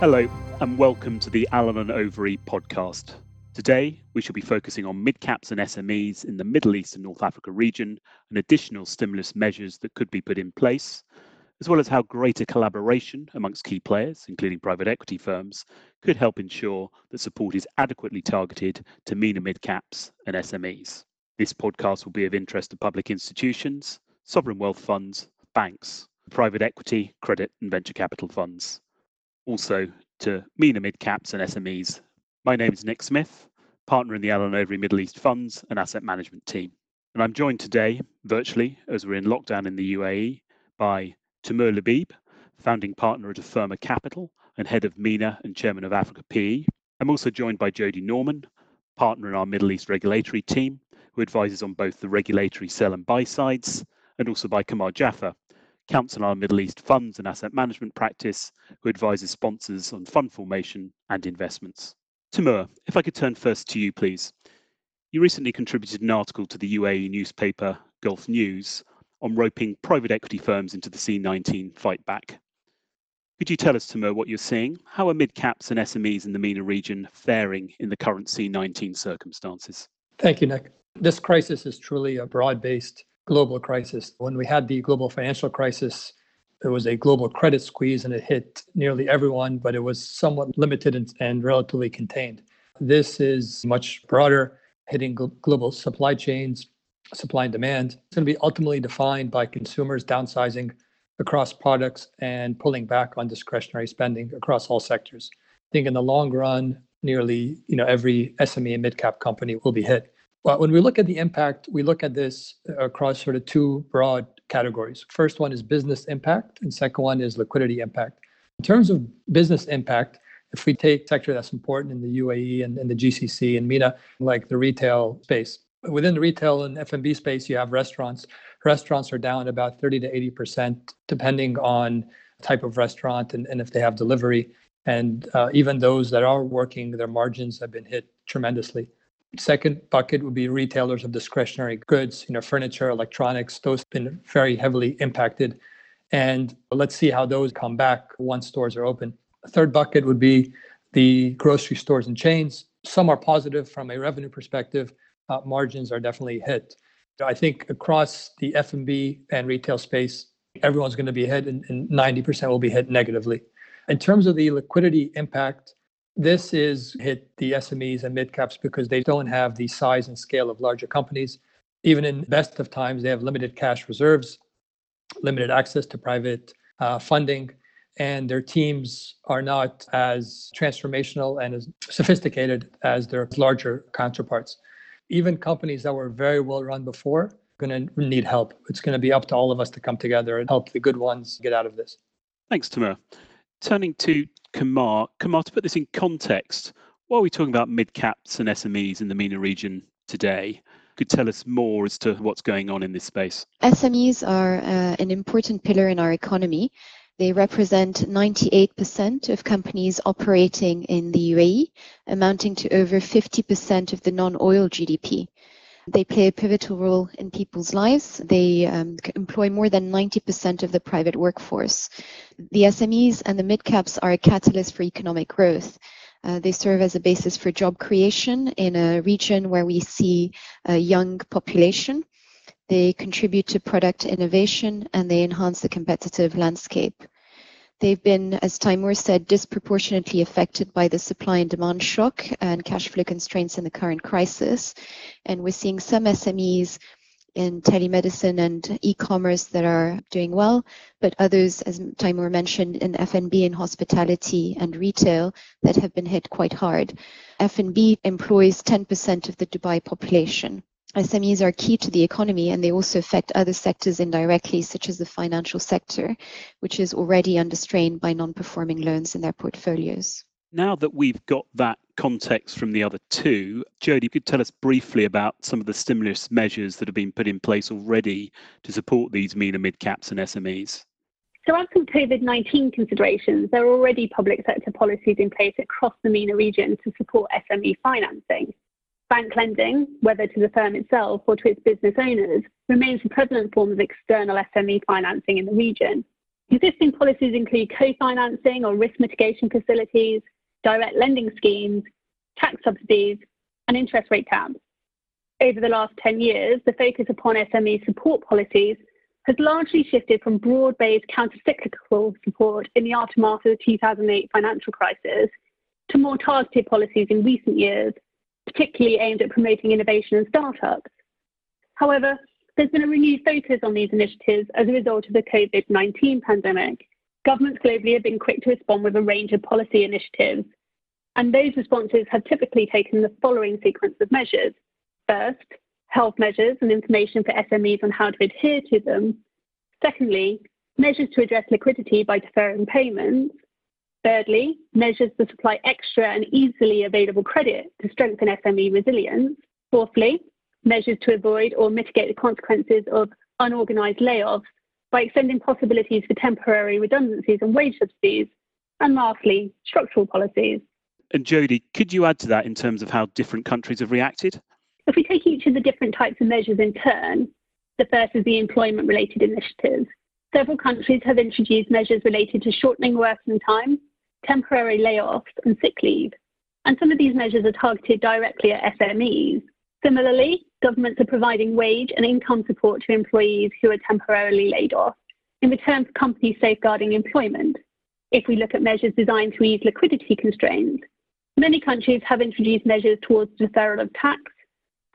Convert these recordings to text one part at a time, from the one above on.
Hello, and welcome to the Allen and Overy podcast. Today, we shall be focusing on mid caps and SMEs in the Middle East and North Africa region and additional stimulus measures that could be put in place, as well as how greater collaboration amongst key players, including private equity firms, could help ensure that support is adequately targeted to MENA mid caps and SMEs. This podcast will be of interest to public institutions, sovereign wealth funds, banks, private equity, credit, and venture capital funds also to MENA mid caps and SMEs. My name is Nick Smith, partner in the Allen Overy Middle East Funds and Asset Management team. And I'm joined today virtually as we're in lockdown in the UAE by Taimoor Labib, founding partner at Affirma Capital and head of MENA and chairman of Africa PE. I'm also joined by Jodi Norman, partner in our Middle East regulatory team, who advises on both the regulatory sell and buy sides, and also by Kamar Jaffer, counsel our Middle East funds and asset management practice, who advises sponsors on fund formation and investments. Taimoor, if I could turn first to you, please. You recently contributed an article to the UAE newspaper Gulf News on roping private equity firms into the C19 fight back. Could you tell us, Taimoor, what you're seeing? How are mid caps and SMEs in the MENA region faring in the current C19 circumstances? Thank you, Nick. This crisis is truly a broad based global crisis. When we had the global financial crisis, there was a global credit squeeze and it hit nearly everyone, but it was somewhat limited and, and relatively contained. This is much broader, hitting global supply chains, supply and demand. It's going to be ultimately defined by consumers downsizing across products and pulling back on discretionary spending across all sectors. I think in the long run, nearly you know every SME and mid-cap company will be hit. But when we look at the impact, we look at this across sort of two broad categories. First one is business impact, and second one is liquidity impact. In terms of business impact, if we take sector that's important in the UAE and, and the GCC and MENA, like the retail space, within the retail and F&B space, you have restaurants. Restaurants are down about 30 to 80 percent, depending on type of restaurant and, and if they have delivery. And uh, even those that are working, their margins have been hit tremendously. Second bucket would be retailers of discretionary goods, you know, furniture, electronics, those have been very heavily impacted. And let's see how those come back once stores are open. third bucket would be the grocery stores and chains. Some are positive from a revenue perspective. Uh, margins are definitely hit. I think across the F&B and retail space, everyone's going to be hit and, and 90% will be hit negatively. In terms of the liquidity impact, this is hit the SMEs and mid caps because they don't have the size and scale of larger companies. Even in best of times, they have limited cash reserves, limited access to private uh, funding, and their teams are not as transformational and as sophisticated as their larger counterparts. Even companies that were very well run before going to need help. It's going to be up to all of us to come together and help the good ones get out of this. Thanks, Taimoor. Turning to Kamar, Kamar, to put this in context, why are we talking about mid caps and SMEs in the MENA region today? Could tell us more as to what's going on in this space. SMEs are uh, an important pillar in our economy. They represent 98% of companies operating in the UAE, amounting to over 50% of the non oil GDP. They play a pivotal role in people's lives. They um, employ more than 90% of the private workforce. The SMEs and the mid caps are a catalyst for economic growth. Uh, they serve as a basis for job creation in a region where we see a young population. They contribute to product innovation and they enhance the competitive landscape. They've been, as Taimoor said, disproportionately affected by the supply and demand shock and cash flow constraints in the current crisis. And we're seeing some SMEs in telemedicine and e-commerce that are doing well, but others, as Taimoor mentioned, in F&B and hospitality and retail that have been hit quite hard. F&B employs 10% of the Dubai population. SMEs are key to the economy and they also affect other sectors indirectly, such as the financial sector, which is already under strain by non performing loans in their portfolios. Now that we've got that context from the other two, Jodi, you could tell us briefly about some of the stimulus measures that have been put in place already to support these MENA mid caps and SMEs. So, as for COVID 19 considerations, there are already public sector policies in place across the MENA region to support SME financing. Bank lending, whether to the firm itself or to its business owners, remains the prevalent form of external SME financing in the region. Existing policies include co-financing or risk mitigation facilities, direct lending schemes, tax subsidies, and interest rate caps. Over the last 10 years, the focus upon SME support policies has largely shifted from broad-based counter-cyclical support in the aftermath of the 2008 financial crisis to more targeted policies in recent years, particularly aimed at promoting innovation and startups. However, there's been a renewed focus on these initiatives as a result of the COVID 19 pandemic. Governments globally have been quick to respond with a range of policy initiatives, and those responses have typically taken the following sequence of measures. First, health measures and information for SMEs on how to adhere to them. Secondly, measures to address liquidity by deferring payments. Thirdly, measures to supply extra and easily available credit to strengthen SME resilience. Fourthly, measures to avoid or mitigate the consequences of unorganised layoffs by extending possibilities for temporary redundancies and wage subsidies. And lastly, structural policies. And Jodi, could you add to that in terms of how different countries have reacted? If we take each of the different types of measures in turn, the first is the employment related initiatives. Several countries have introduced measures related to shortening working time, temporary layoffs, and sick leave. And some of these measures are targeted directly at SMEs. Similarly, governments are providing wage and income support to employees who are temporarily laid off in return for companies safeguarding employment. If we look at measures designed to ease liquidity constraints, many countries have introduced measures towards deferral of tax,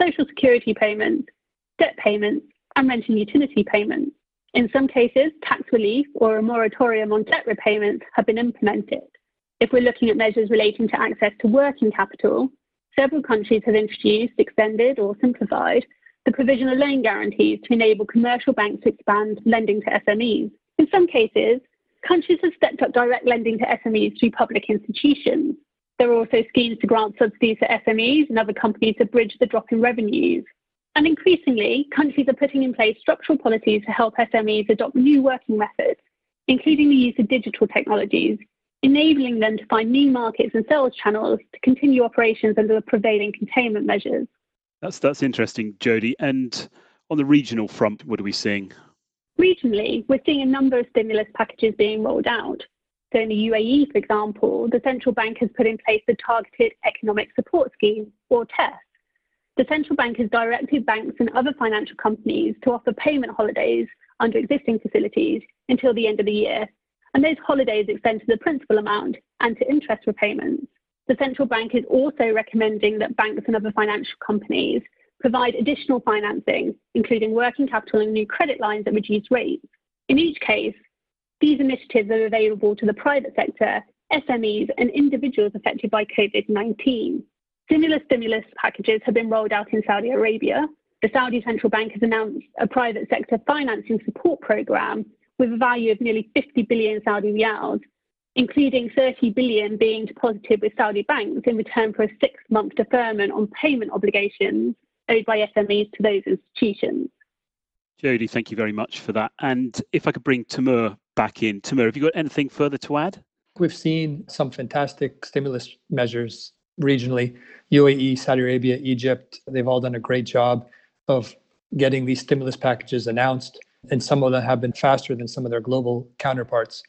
social security payments, debt payments, and rent and utility payments. In some cases, tax relief or a moratorium on debt repayments have been implemented. If we're looking at measures relating to access to working capital, several countries have introduced, extended, or simplified the provision of loan guarantees to enable commercial banks to expand lending to SMEs. In some cases, countries have stepped up direct lending to SMEs through public institutions. There are also schemes to grant subsidies to SMEs and other companies to bridge the drop in revenues. And increasingly, countries are putting in place structural policies to help SMEs adopt new working methods, including the use of digital technologies, enabling them to find new markets and sales channels to continue operations under the prevailing containment measures. That's that's interesting, Jodi. And on the regional front, what are we seeing? Regionally, we're seeing a number of stimulus packages being rolled out. So in the UAE, for example, the central bank has put in place the Targeted Economic Support Scheme, or TESS. The central bank has directed banks and other financial companies to offer payment holidays under existing facilities until the end of the year, and those holidays extend to the principal amount and to interest repayments. The central bank is also recommending that banks and other financial companies provide additional financing, including working capital and new credit lines at reduced rates. In each case, these initiatives are available to the private sector, SMEs, and individuals affected by COVID 19. Similar stimulus packages have been rolled out in Saudi Arabia. The Saudi Central Bank has announced a private sector financing support program with a value of nearly 50 billion Saudi riyals, including 30 billion being deposited with Saudi banks in return for a six month deferment on payment obligations owed by SMEs to those institutions. Jodi, thank you very much for that. And if I could bring Taimoor back in. Taimoor, have you got anything further to add? We've seen some fantastic stimulus measures regionally. UAE, Saudi Arabia, Egypt, they've all done a great job of getting these stimulus packages announced. And some of them have been faster than some of their global counterparts.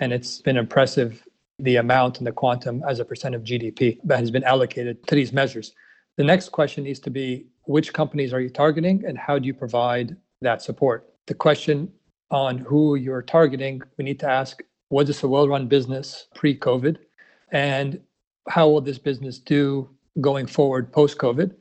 And it's been impressive the amount and the quantum as a percent of GDP that has been allocated to these measures. The next question needs to be which companies are you targeting and how do you provide that support? The question on who you're targeting, we need to ask was this a well run business pre COVID? And how will this business do going forward post COVID?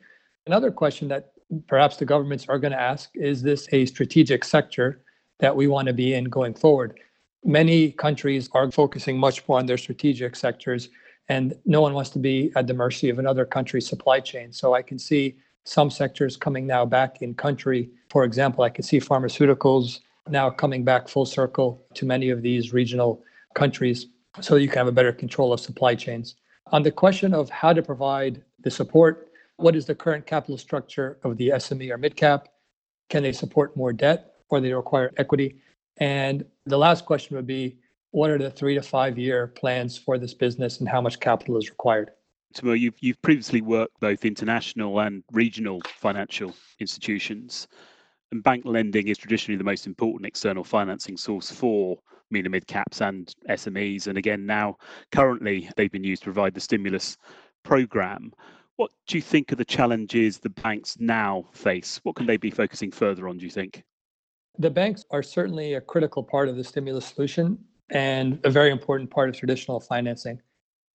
Another question that perhaps the governments are going to ask is this a strategic sector that we want to be in going forward? Many countries are focusing much more on their strategic sectors, and no one wants to be at the mercy of another country's supply chain. So I can see some sectors coming now back in country. For example, I can see pharmaceuticals now coming back full circle to many of these regional countries so you can have a better control of supply chains. On the question of how to provide the support, what is the current capital structure of the SME or midcap? Can they support more debt or they require equity? And the last question would be what are the three to five year plans for this business and how much capital is required? Taimoor, you've, you've previously worked both international and regional financial institutions. And bank lending is traditionally the most important external financing source for MENA mid caps and SMEs. And again, now currently they've been used to provide the stimulus program. What do you think are the challenges the banks now face? What can they be focusing further on, do you think? The banks are certainly a critical part of the stimulus solution and a very important part of traditional financing,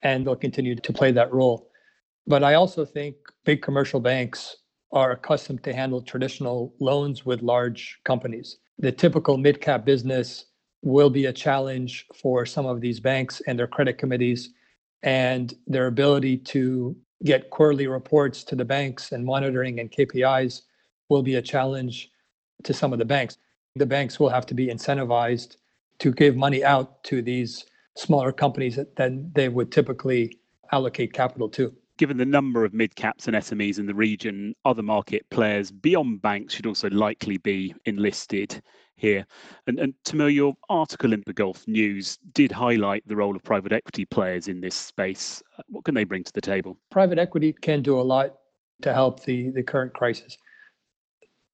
and they'll continue to play that role. But I also think big commercial banks are accustomed to handle traditional loans with large companies. The typical mid cap business will be a challenge for some of these banks and their credit committees and their ability to get quarterly reports to the banks and monitoring and KPIs will be a challenge to some of the banks. The banks will have to be incentivized to give money out to these smaller companies that then they would typically allocate capital to. Given the number of mid caps and SMEs in the region, other market players beyond banks should also likely be enlisted here. And, and Taimoor, your article in the Gulf News did highlight the role of private equity players in this space. Uh, what can they bring to the table? Private equity can do a lot to help the, the current crisis.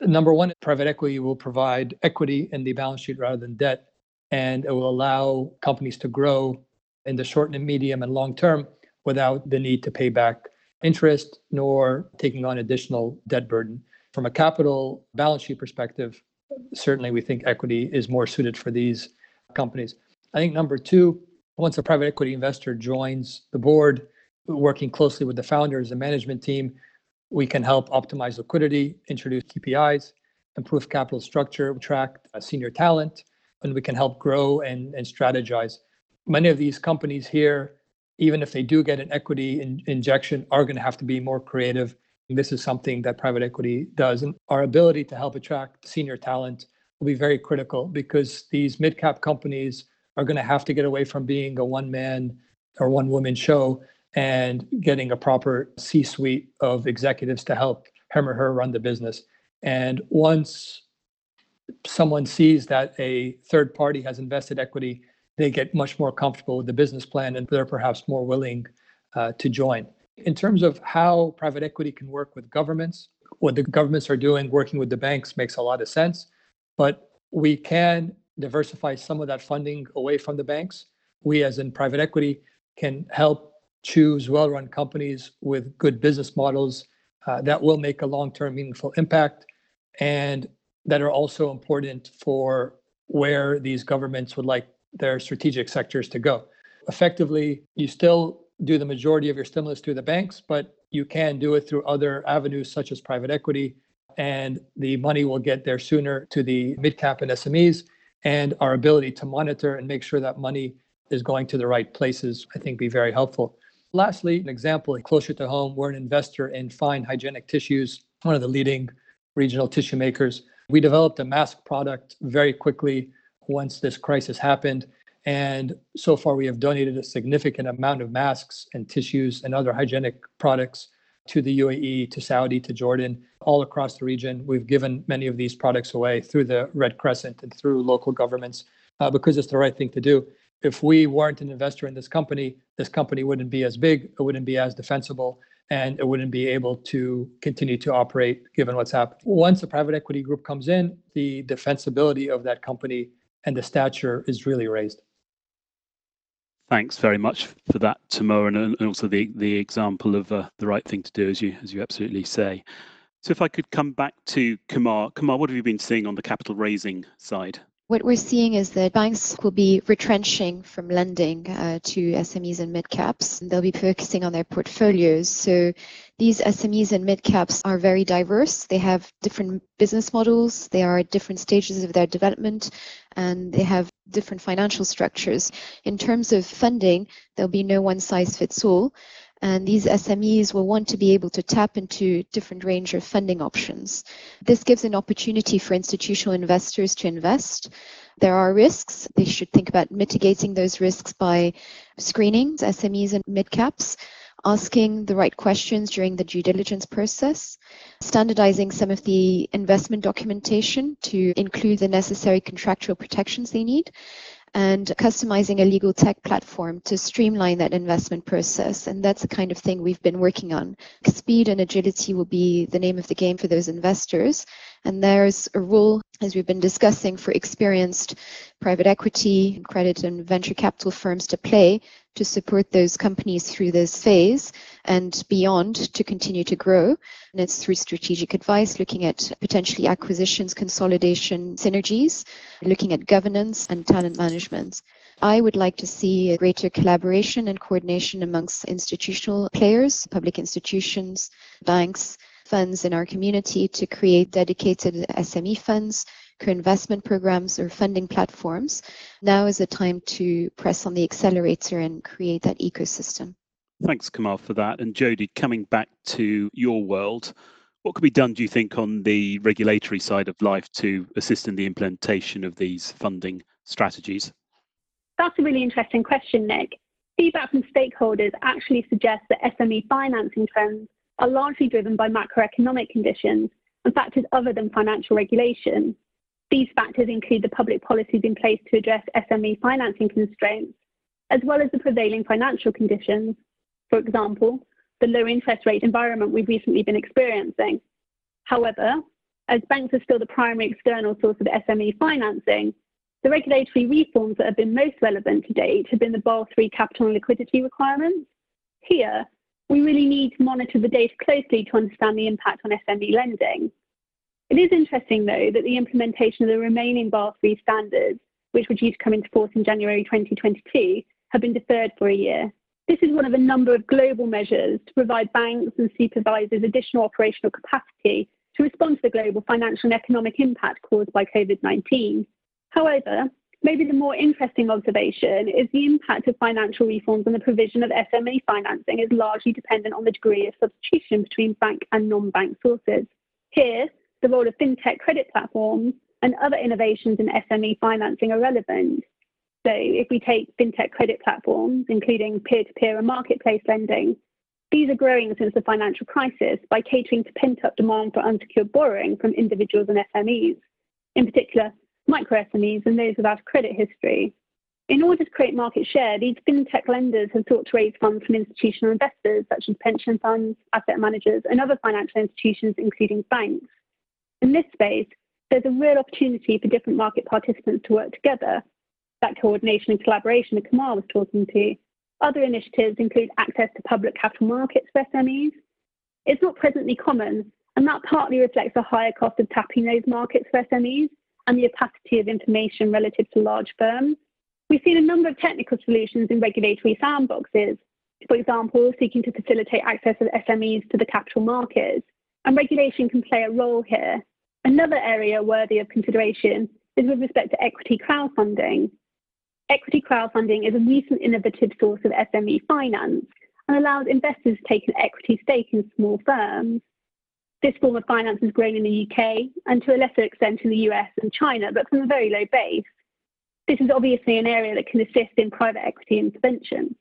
Number one, private equity will provide equity in the balance sheet rather than debt, and it will allow companies to grow in the short and medium and long term without the need to pay back interest nor taking on additional debt burden. From a capital balance sheet perspective, certainly we think equity is more suited for these companies. I think number two, once a private equity investor joins the board, working closely with the founders and management team, we can help optimize liquidity, introduce KPIs, improve capital structure, attract senior talent, and we can help grow and, and strategize. Many of these companies here, even if they do get an equity in, injection, are going to have to be more creative. This is something that private equity does. And our ability to help attract senior talent will be very critical because these mid cap companies are going to have to get away from being a one man or one woman show and getting a proper C suite of executives to help him or her run the business. And once someone sees that a third party has invested equity, they get much more comfortable with the business plan and they're perhaps more willing uh, to join. In terms of how private equity can work with governments, what the governments are doing working with the banks makes a lot of sense, but we can diversify some of that funding away from the banks. We, as in private equity, can help choose well run companies with good business models uh, that will make a long term meaningful impact and that are also important for where these governments would like their strategic sectors to go. Effectively, you still do the majority of your stimulus through the banks, but you can do it through other avenues such as private equity, and the money will get there sooner to the mid cap and SMEs. And our ability to monitor and make sure that money is going to the right places, I think, be very helpful. Lastly, an example closer to home, we're an investor in fine hygienic tissues, one of the leading regional tissue makers. We developed a mask product very quickly once this crisis happened. And so far, we have donated a significant amount of masks and tissues and other hygienic products to the UAE, to Saudi, to Jordan, all across the region. We've given many of these products away through the Red Crescent and through local governments uh, because it's the right thing to do. If we weren't an investor in this company, this company wouldn't be as big, it wouldn't be as defensible, and it wouldn't be able to continue to operate given what's happened. Once a private equity group comes in, the defensibility of that company and the stature is really raised. Thanks very much for that, Taimoor, and, also the the example of uh, the right thing to do, as you as you absolutely say. So, if I could come back to Kamar, Kamar, what have you been seeing on the capital raising side? what we're seeing is that banks will be retrenching from lending uh, to SMEs and mid caps. They'll be focusing on their portfolios. So these SMEs and mid caps are very diverse. They have different business models, they are at different stages of their development, and they have different financial structures. In terms of funding, there'll be no one size fits all. And these SMEs will want to be able to tap into different range of funding options. This gives an opportunity for institutional investors to invest. There are risks. They should think about mitigating those risks by screening SMEs and mid caps, asking the right questions during the due diligence process, standardizing some of the investment documentation to include the necessary contractual protections they need, and customizing a legal tech platform to streamline that investment process. And that's the kind of thing we've been working on. Speed and agility will be the name of the game for those investors. And there's a role, as we've been discussing, for experienced private equity, credit, and venture capital firms to play to support those companies through this phase and beyond to continue to grow. And it's through strategic advice, looking at potentially acquisitions, consolidation, synergies, looking at governance and talent management. I would like to see a greater collaboration and coordination amongst institutional players, public institutions, banks, funds in our community to create dedicated SME funds, co-investment programs or funding platforms. Now is the time to press on the accelerator and create that ecosystem. Thanks, Kamar, for that. And Jodi, coming back to your world, what could be done, do you think, on the regulatory side of life to assist in the implementation of these funding strategies? That's a really interesting question, Nick. Feedback from stakeholders actually suggests that SME financing trends are largely driven by macroeconomic conditions and factors other than financial regulation. These factors include the public policies in place to address SME financing constraints, as well as the prevailing financial conditions. For example, the low interest rate environment we've recently been experiencing. However, as banks are still the primary external source of SME financing, the regulatory reforms that have been most relevant to date have been the Basel III capital and liquidity requirements. Here, we really need to monitor the data closely to understand the impact on SME lending. It is interesting, though, that the implementation of the remaining Basel III standards, which were due to come into force in January 2022, have been deferred for a year. This is one of a number of global measures to provide banks and supervisors additional operational capacity to respond to the global financial and economic impact caused by COVID 19. However, maybe the more interesting observation is the impact of financial reforms on the provision of SME financing is largely dependent on the degree of substitution between bank and non bank sources. Here, the role of fintech credit platforms and other innovations in SME financing are relevant. So, if we take fintech credit platforms, including peer to peer and marketplace lending, these are growing since the financial crisis by catering to pent up demand for unsecured borrowing from individuals and SMEs, in particular, micro SMEs and those without a credit history. In order to create market share, these fintech lenders have sought to raise funds from institutional investors such as pension funds, asset managers, and other financial institutions, including banks. In this space, there's a real opportunity for different market participants to work together. That coordination and collaboration that Kamar was talking to. Other initiatives include access to public capital markets for SMEs. It's not presently common, and that partly reflects a higher cost of tapping those markets for SMEs and the opacity of information relative to large firms. We've seen a number of technical solutions in regulatory sandboxes, for example, seeking to facilitate access of SMEs to the capital markets, and regulation can play a role here. Another area worthy of consideration is with respect to equity crowdfunding. Equity crowdfunding is a recent innovative source of SME finance and allows investors to take an equity stake in small firms. This form of finance has grown in the UK and to a lesser extent in the US and China, but from a very low base. This is obviously an area that can assist in private equity intervention.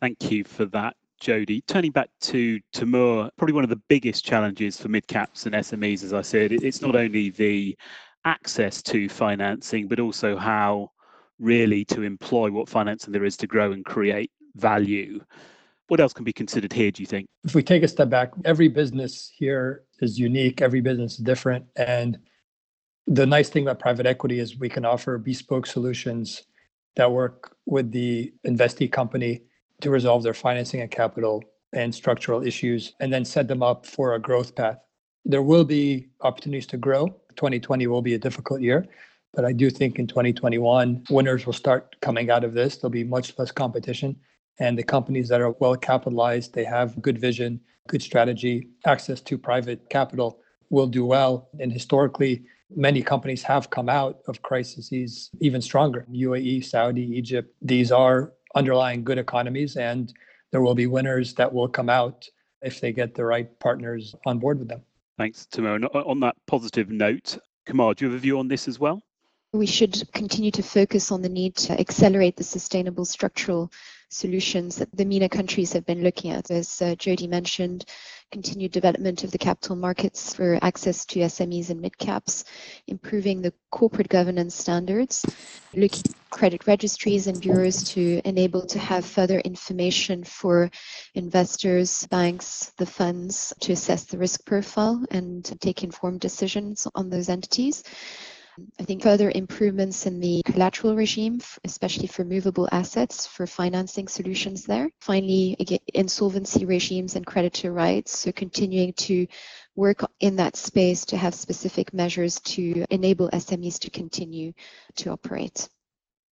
Thank you for that. Jodi. Turning back to Taimoor, probably one of the biggest challenges for mid caps and SMEs, as I said, it's not only the access to financing, but also how really to employ what financing there is to grow and create value. What else can be considered here, do you think? If we take a step back, every business here is unique, every business is different. And the nice thing about private equity is we can offer bespoke solutions that work with the investee company to resolve their financing and capital and structural issues and then set them up for a growth path. There will be opportunities to grow. 2020 will be a difficult year, but I do think in 2021, winners will start coming out of this. There'll be much less competition. And the companies that are well capitalized, they have good vision, good strategy, access to private capital will do well. And historically, many companies have come out of crises even stronger. UAE, Saudi, Egypt, these are underlying good economies, and there will be winners that will come out if they get the right partners on board with them. Thanks, Taimoor. And on that positive note, Kamar, do you have a view on this as well? We should continue to focus on the need to accelerate the sustainable structural solutions that the MENA countries have been looking at. As uh, Jodi mentioned, continued development of the capital markets for access to SMEs and mid-caps, improving the corporate governance standards, looking at credit registries and bureaus to enable to have further information for investors, banks, the funds to assess the risk profile and take informed decisions on those entities. I think further improvements in the collateral regime, especially for movable assets, for financing solutions there. Finally, insolvency regimes and creditor rights. So continuing to work in that space to have specific measures to enable SMEs to continue to operate.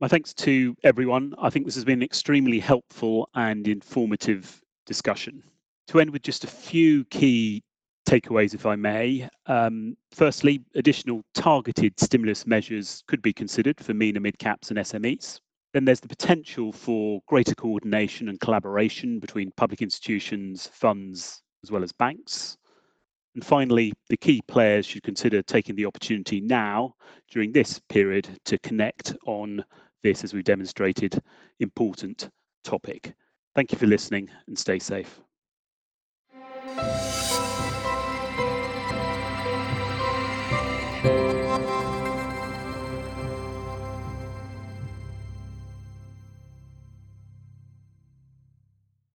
My thanks to everyone. I think this has been an extremely helpful and informative discussion. To end with just a few key takeaways, if I may. Um, firstly, additional targeted stimulus measures could be considered for MENA mid caps and SMEs. Then there's the potential for greater coordination and collaboration between public institutions, funds, as well as banks. And finally, the key players should consider taking the opportunity now during this period to connect on this, as we've demonstrated, important topic. Thank you for listening and stay safe.